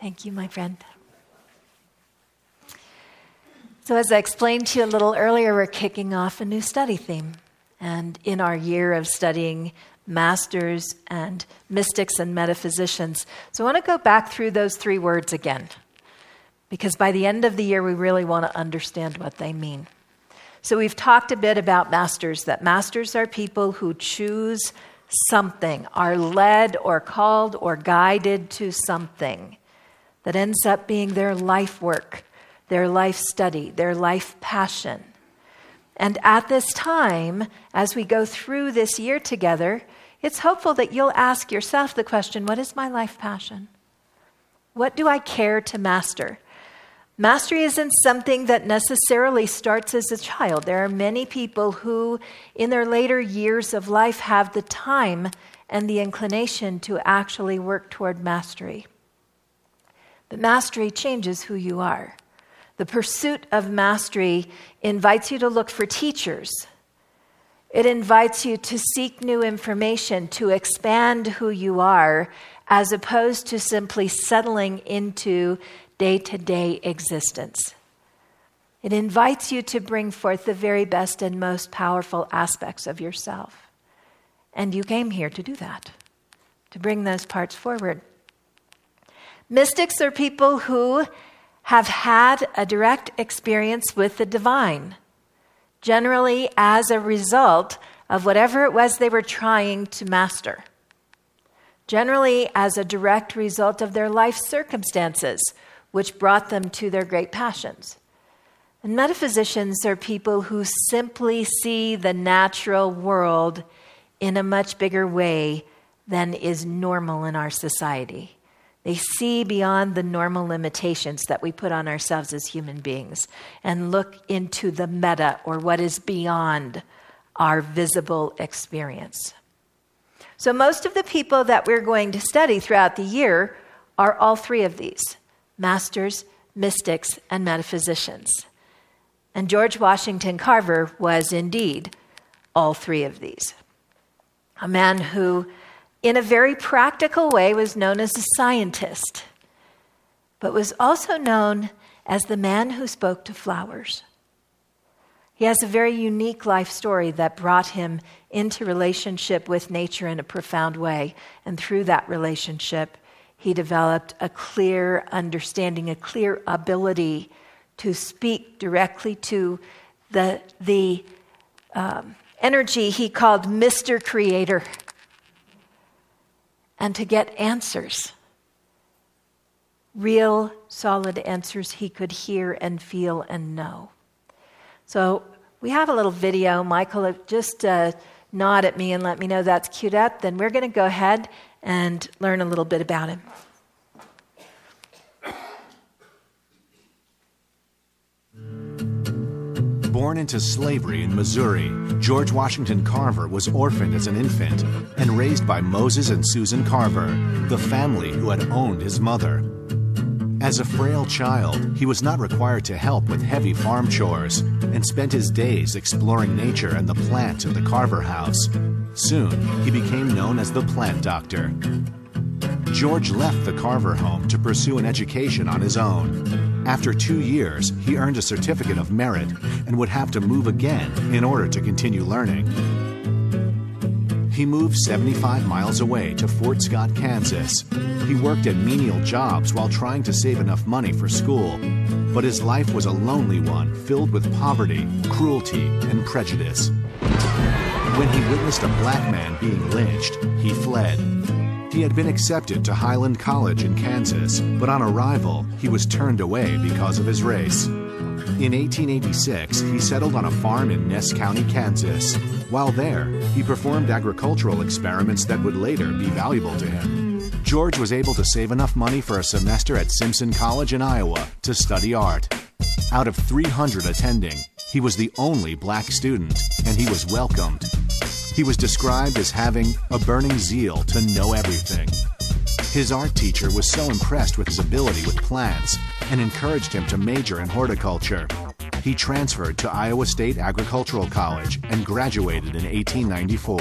Thank you, my friend. So, as I explained to you a little earlier, we're kicking off a new study theme. And in our year of studying masters and mystics and metaphysicians, so I want to go back through those three words again, because by the end of the year, we really want to understand what they mean. So, we've talked a bit about masters, that masters are people who choose something, are led or called or guided to something that ends up being their life work, their life study, their life passion. And at this time, as we go through this year together, it's hopeful that you'll ask yourself the question what is my life passion? What do I care to master? Mastery isn't something that necessarily starts as a child. There are many people who, in their later years of life, have the time and the inclination to actually work toward mastery. But mastery changes who you are. The pursuit of mastery invites you to look for teachers. It invites you to seek new information, to expand who you are, as opposed to simply settling into day to day existence. It invites you to bring forth the very best and most powerful aspects of yourself. And you came here to do that, to bring those parts forward. Mystics are people who have had a direct experience with the divine, generally as a result of whatever it was they were trying to master, generally as a direct result of their life circumstances, which brought them to their great passions. And metaphysicians are people who simply see the natural world in a much bigger way than is normal in our society. They see beyond the normal limitations that we put on ourselves as human beings and look into the meta or what is beyond our visible experience. So, most of the people that we're going to study throughout the year are all three of these masters, mystics, and metaphysicians. And George Washington Carver was indeed all three of these. A man who in a very practical way, was known as a scientist, but was also known as the man who spoke to flowers. He has a very unique life story that brought him into relationship with nature in a profound way. And through that relationship, he developed a clear understanding, a clear ability to speak directly to the, the um, energy he called Mr. Creator and to get answers. Real, solid answers he could hear and feel and know. So we have a little video. Michael, just uh, nod at me and let me know that's queued up. Then we're going to go ahead and learn a little bit about him. Born into slavery in Missouri, George Washington Carver was orphaned as an infant and raised by Moses and Susan Carver, the family who had owned his mother. As a frail child, he was not required to help with heavy farm chores and spent his days exploring nature and the plants in the Carver house. Soon, he became known as the plant doctor. George left the Carver home to pursue an education on his own. After two years, he earned a certificate of merit and would have to move again in order to continue learning. He moved 75 miles away to Fort Scott, Kansas. He worked at menial jobs while trying to save enough money for school. But his life was a lonely one, filled with poverty, cruelty, and prejudice. When he witnessed a black man being lynched, he fled. He had been accepted to Highland College in Kansas, but on arrival, he was turned away because of his race. In 1886, he settled on a farm in Ness County, Kansas. While there, he performed agricultural experiments that would later be valuable to him. George was able to save enough money for a semester at Simpson College in Iowa to study art. Out of 300 attending, he was the only black student, and he was welcomed. He was described as having a burning zeal to know everything. His art teacher was so impressed with his ability with plants and encouraged him to major in horticulture. He transferred to Iowa State Agricultural College and graduated in 1894.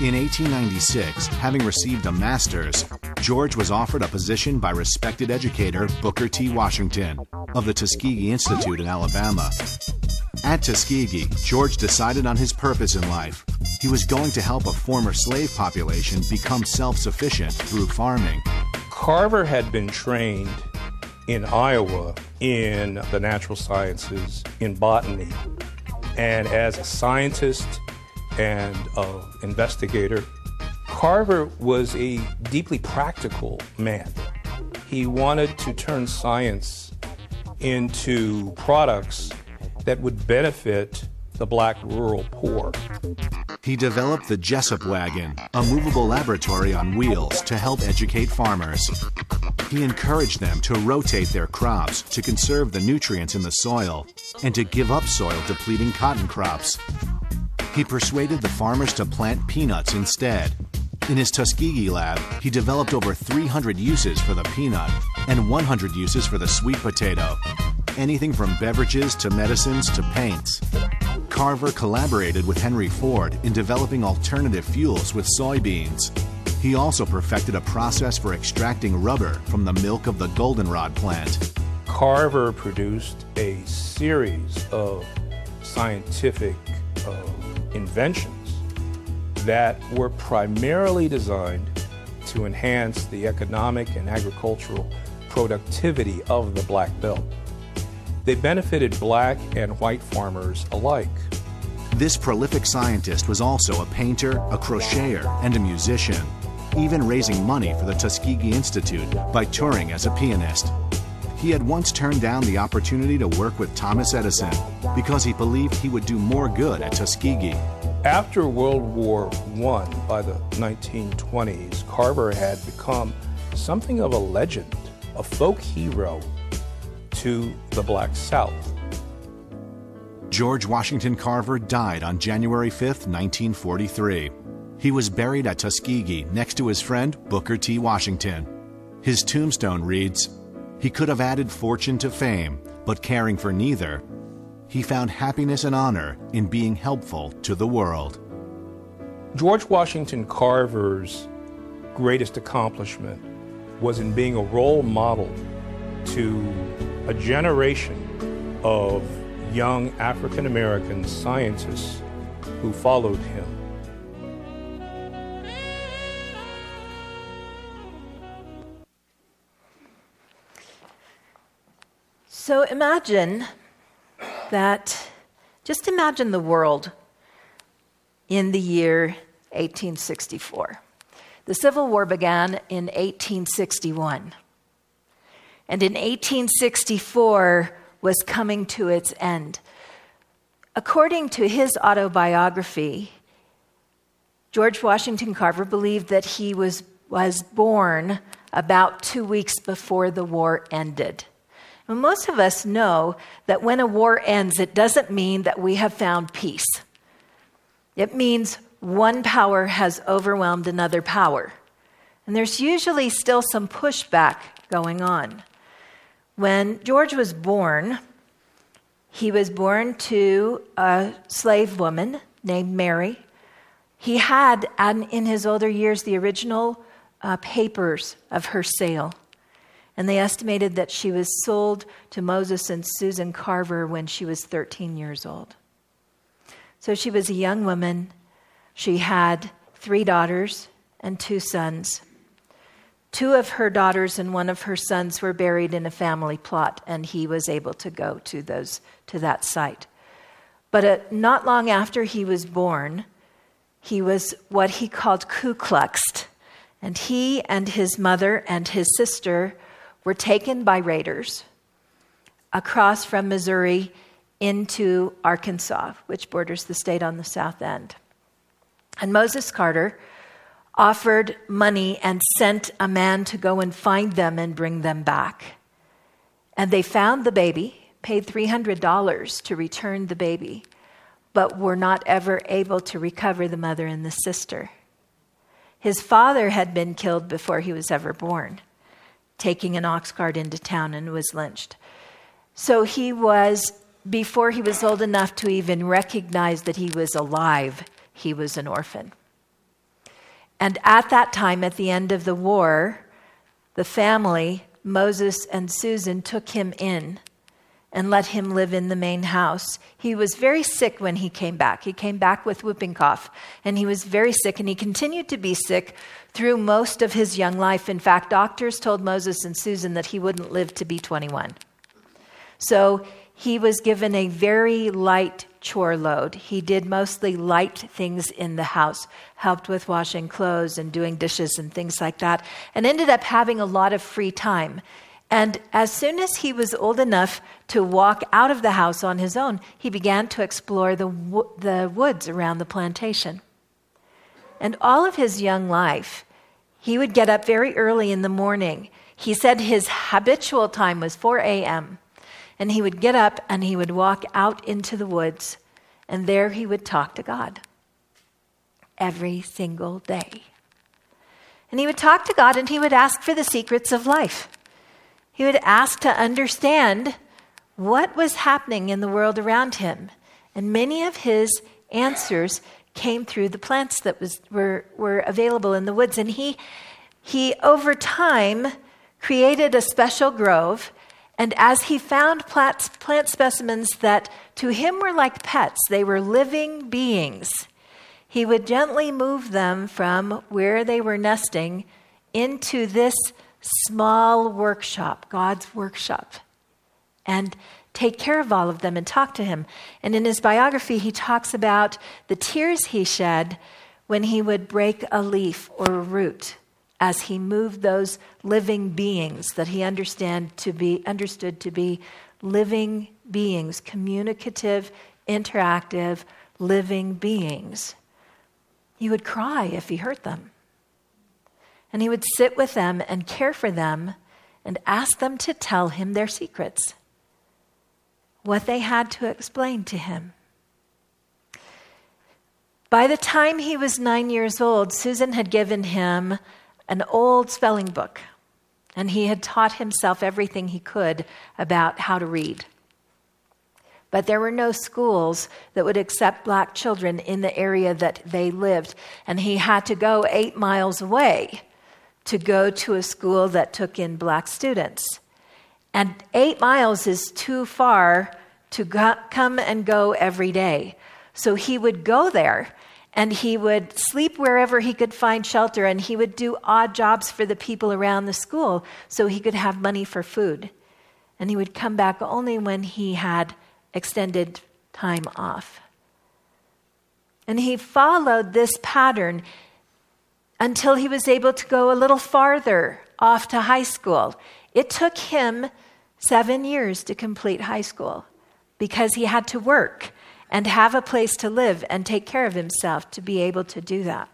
In 1896, having received a master's, George was offered a position by respected educator Booker T. Washington of the Tuskegee Institute in Alabama. At Tuskegee, George decided on his purpose in life. He was going to help a former slave population become self sufficient through farming. Carver had been trained in Iowa in the natural sciences, in botany. And as a scientist and an investigator, Carver was a deeply practical man. He wanted to turn science into products that would benefit the black rural poor. He developed the Jesup Wagon, a movable laboratory on wheels to help educate farmers. He encouraged them to rotate their crops to conserve the nutrients in the soil and to give up soil depleting cotton crops. He persuaded the farmers to plant peanuts instead. In his Tuskegee lab, he developed over 300 uses for the peanut and 100 uses for the sweet potato. Anything from beverages to medicines to paints. Carver collaborated with Henry Ford in developing alternative fuels with soybeans. He also perfected a process for extracting rubber from the milk of the goldenrod plant. Carver produced a series of scientific uh, inventions that were primarily designed to enhance the economic and agricultural productivity of the Black Belt. They benefited black and white farmers alike. This prolific scientist was also a painter, a crocheter, and a musician even raising money for the Tuskegee Institute by touring as a pianist. He had once turned down the opportunity to work with Thomas Edison because he believed he would do more good at Tuskegee. After World War I, by the 1920s, Carver had become something of a legend, a folk hero to the Black South. George Washington Carver died on January 5, 1943. He was buried at Tuskegee next to his friend Booker T. Washington. His tombstone reads He could have added fortune to fame, but caring for neither, he found happiness and honor in being helpful to the world. George Washington Carver's greatest accomplishment was in being a role model to a generation of young African American scientists who followed him. So imagine that, just imagine the world in the year 1864. The Civil War began in 1861. And in 1864 was coming to its end. According to his autobiography, George Washington Carver believed that he was, was born about two weeks before the war ended. Well, most of us know that when a war ends, it doesn't mean that we have found peace. It means one power has overwhelmed another power. And there's usually still some pushback going on. When George was born, he was born to a slave woman named Mary. He had, in his older years, the original uh, papers of her sale and they estimated that she was sold to Moses and Susan Carver when she was 13 years old. So she was a young woman. She had three daughters and two sons. Two of her daughters and one of her sons were buried in a family plot, and he was able to go to, those, to that site. But uh, not long after he was born, he was what he called Ku Kluxed. And he and his mother and his sister were taken by raiders across from Missouri into Arkansas, which borders the state on the south end. And Moses Carter offered money and sent a man to go and find them and bring them back. And they found the baby, paid $300 to return the baby, but were not ever able to recover the mother and the sister. His father had been killed before he was ever born taking an ox cart into town and was lynched. So he was, before he was old enough to even recognize that he was alive, he was an orphan. And at that time, at the end of the war, the family, Moses and Susan, took him in and let him live in the main house. He was very sick when he came back. He came back with whooping cough, and he was very sick, and he continued to be sick through most of his young life. In fact, doctors told Moses and Susan that he wouldn't live to be 21. So he was given a very light chore load. He did mostly light things in the house, helped with washing clothes and doing dishes and things like that, and ended up having a lot of free time. And as soon as he was old enough to walk out of the house on his own, he began to explore the, the woods around the plantation. And all of his young life, he would get up very early in the morning. He said his habitual time was 4 a.m. And he would get up and he would walk out into the woods, and there he would talk to God every single day. And he would talk to God and he would ask for the secrets of life. He would ask to understand what was happening in the world around him. And many of his answers came through the plants that was, were, were available in the woods. And he, he, over time, created a special grove. And as he found plant, plant specimens that to him were like pets, they were living beings, he would gently move them from where they were nesting into this small workshop, God's workshop, and take care of all of them and talk to him. And in his biography, he talks about the tears he shed when he would break a leaf or a root as he moved those living beings that he understand to be understood to be living beings, communicative, interactive, living beings. He would cry if he hurt them. And he would sit with them and care for them and ask them to tell him their secrets, what they had to explain to him. By the time he was nine years old, Susan had given him an old spelling book, and he had taught himself everything he could about how to read. But there were no schools that would accept black children in the area that they lived, and he had to go eight miles away to go to a school that took in black students. And eight miles is too far to go, come and go every day. So he would go there and he would sleep wherever he could find shelter and he would do odd jobs for the people around the school so he could have money for food. And he would come back only when he had extended time off. And he followed this pattern until he was able to go a little farther off to high school. It took him seven years to complete high school because he had to work and have a place to live and take care of himself to be able to do that.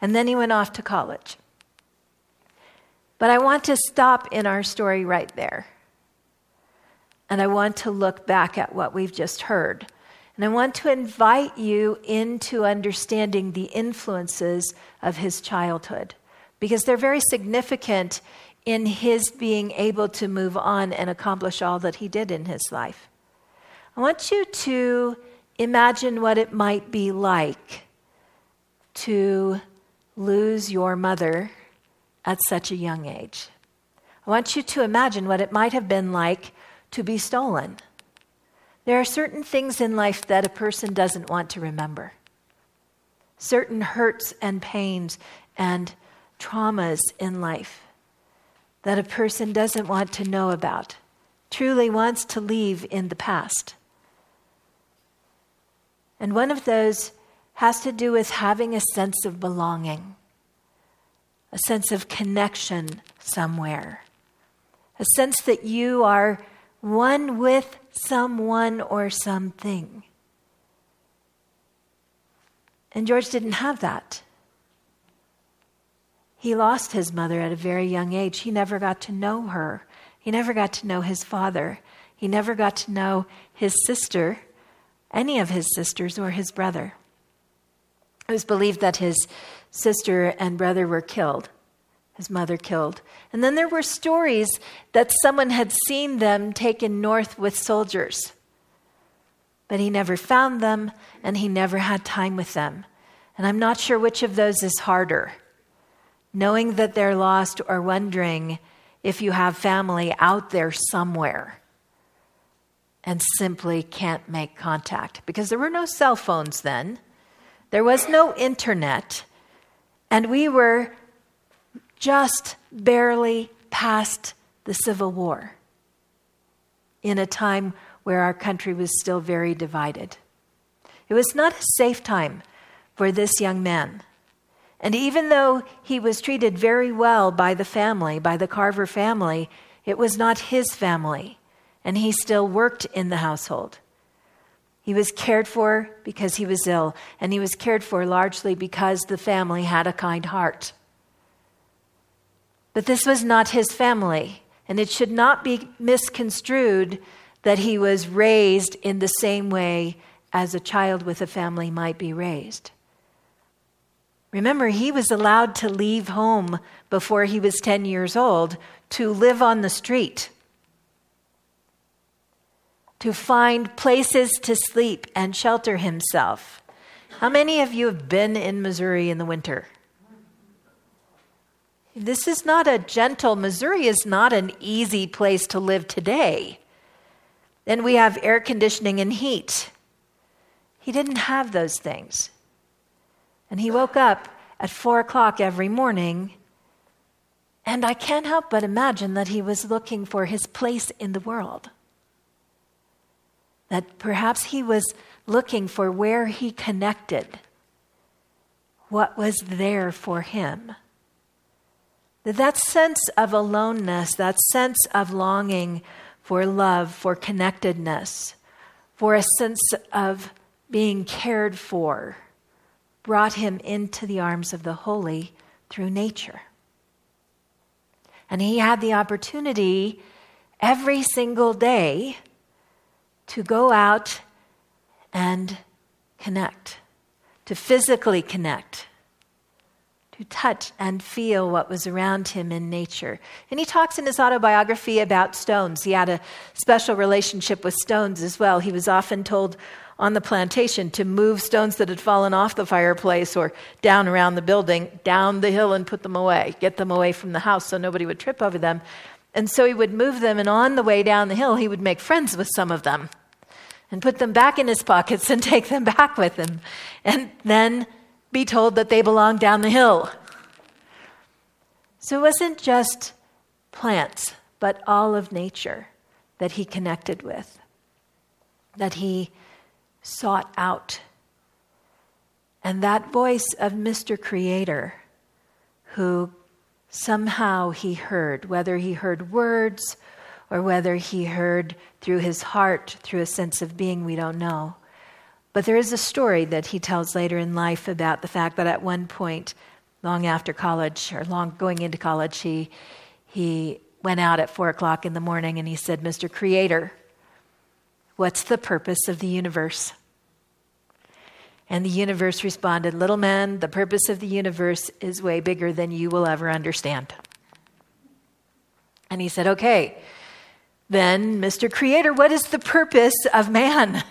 And then he went off to college. But I want to stop in our story right there. And I want to look back at what we've just heard. And I want to invite you into understanding the influences of his childhood because they're very significant in his being able to move on and accomplish all that he did in his life. I want you to imagine what it might be like to lose your mother at such a young age. I want you to imagine what it might have been like to be stolen there are certain things in life that a person doesn't want to remember, certain hurts and pains and traumas in life that a person doesn't want to know about, truly wants to leave in the past. And one of those has to do with having a sense of belonging, a sense of connection somewhere, a sense that you are one with someone or something. And George didn't have that. He lost his mother at a very young age. He never got to know her. He never got to know his father. He never got to know his sister, any of his sisters, or his brother. It was believed that his sister and brother were killed his mother killed. And then there were stories that someone had seen them taken north with soldiers. But he never found them and he never had time with them. And I'm not sure which of those is harder knowing that they're lost or wondering if you have family out there somewhere and simply can't make contact. Because there were no cell phones then, there was no internet, and we were just barely past the Civil War. In a time where our country was still very divided. It was not a safe time for this young man. And even though he was treated very well by the family, by the Carver family, it was not his family, and he still worked in the household. He was cared for because he was ill, and he was cared for largely because the family had a kind heart. But this was not his family, and it should not be misconstrued that he was raised in the same way as a child with a family might be raised. Remember, he was allowed to leave home before he was 10 years old to live on the street, to find places to sleep and shelter himself. How many of you have been in Missouri in the winter? This is not a gentle, Missouri is not an easy place to live today. Then we have air conditioning and heat. He didn't have those things. And he woke up at four o'clock every morning. And I can't help but imagine that he was looking for his place in the world. That perhaps he was looking for where he connected, what was there for him. That, sense of aloneness, that sense of longing for love, for connectedness, for a sense of being cared for brought him into the arms of the holy through nature. And he had the opportunity every single day to go out and connect, to physically connect, to touch and feel what was around him in nature. And he talks in his autobiography about stones. He had a special relationship with stones as well. He was often told on the plantation to move stones that had fallen off the fireplace or down around the building, down the hill and put them away, get them away from the house so nobody would trip over them. And so he would move them, and on the way down the hill, he would make friends with some of them and put them back in his pockets and take them back with him, and then be told that they belonged down the hill. So it wasn't just plants, but all of nature that he connected with, that he sought out. And that voice of Mr. Creator, who somehow he heard, whether he heard words or whether he heard through his heart, through a sense of being, we don't know. But there is a story that he tells later in life about the fact that at one point, long after college or long going into college, he, he went out at four o'clock in the morning and he said, Mr. Creator, What's the purpose of the universe? And the universe responded, Little man, the purpose of the universe is way bigger than you will ever understand. And he said, Okay, then, Mr. Creator, what is the purpose of man?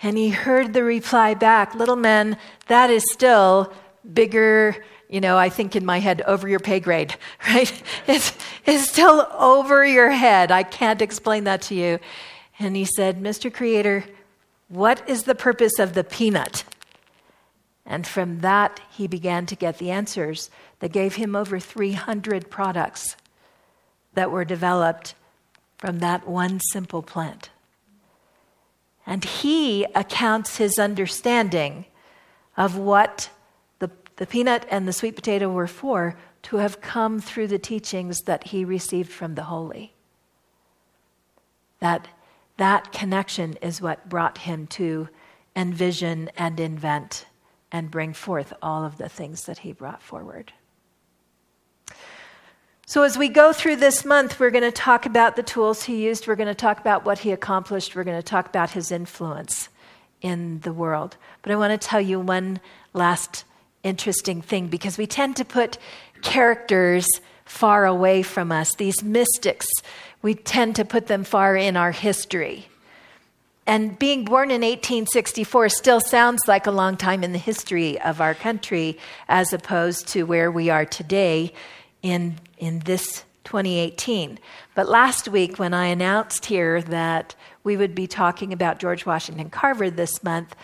And he heard the reply back, Little man, that is still bigger, you know, I think in my head, over your pay grade, right? It's, it's still over your head. I can't explain that to you. And he said, Mr. Creator, what is the purpose of the peanut? And from that, he began to get the answers that gave him over 300 products that were developed from that one simple plant. And he accounts his understanding of what the, the peanut and the sweet potato were for to have come through the teachings that he received from the holy. That that connection is what brought him to envision and invent and bring forth all of the things that he brought forward. So, as we go through this month, we're going to talk about the tools he used. We're going to talk about what he accomplished. We're going to talk about his influence in the world. But I want to tell you one last interesting thing because we tend to put characters far away from us, these mystics we tend to put them far in our history. and being born in 1864 still sounds like a long time in the history of our country as opposed to where we are today in, in this 2018. But last week, when I announced here that we would be talking about George Washington Carver this month,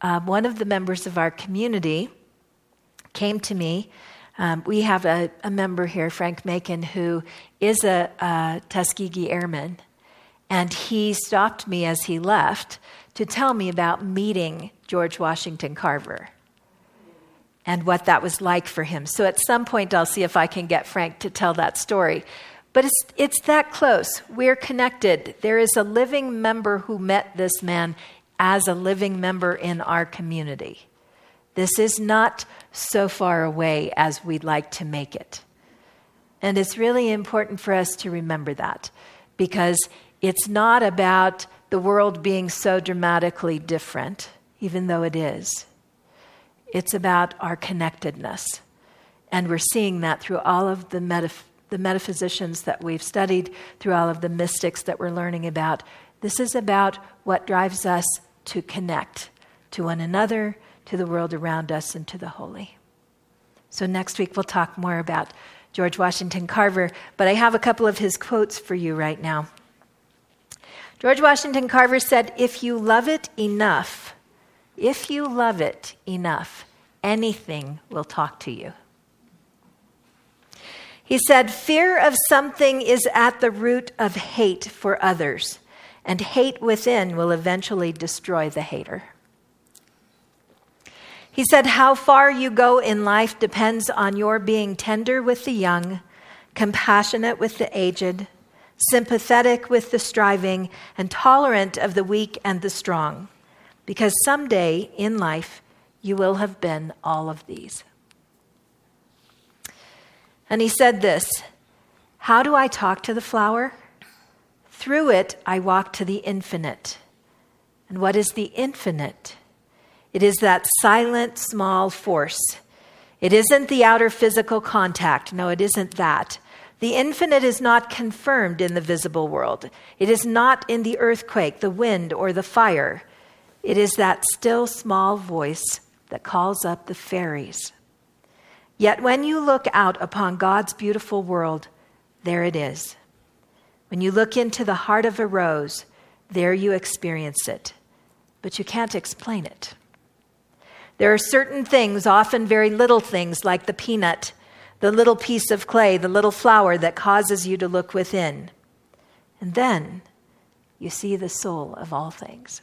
uh, one of the members of our community came to me. Um, we have a, a, member here, Frank Macon, who is a, a Tuskegee Airman and he stopped me as he left to tell me about meeting George Washington Carver and what that was like for him. So at some point, I'll see if I can get Frank to tell that story. But it's, it's that close. We're connected. There is a living member who met this man as a living member in our community. This is not so far away as we'd like to make it. And it's really important for us to remember that because it's not about the world being so dramatically different, even though it is. It's about our connectedness. And we're seeing that through all of the, the metaphysicians that we've studied, through all of the mystics that we're learning about. This is about what drives us to connect to one another, to the world around us, and to the holy. So, next week we'll talk more about George Washington Carver, but I have a couple of his quotes for you right now. George Washington Carver said, If you love it enough, if you love it enough, anything will talk to you. He said, Fear of something is at the root of hate for others, and hate within will eventually destroy the hater. He said, How far you go in life depends on your being tender with the young, compassionate with the aged, sympathetic with the striving, and tolerant of the weak and the strong, because someday in life you will have been all of these. And he said this How do I talk to the flower? Through it, I walk to the infinite. And what is the infinite? It is that silent, small force. It isn't the outer physical contact. No, it isn't that. The infinite is not confirmed in the visible world. It is not in the earthquake, the wind, or the fire. It is that still small voice that calls up the fairies. Yet when you look out upon God's beautiful world, there it is. When you look into the heart of a rose, there you experience it, but you can't explain it. There are certain things, often very little things like the peanut the little piece of clay, the little flower that causes you to look within. And then you see the soul of all things.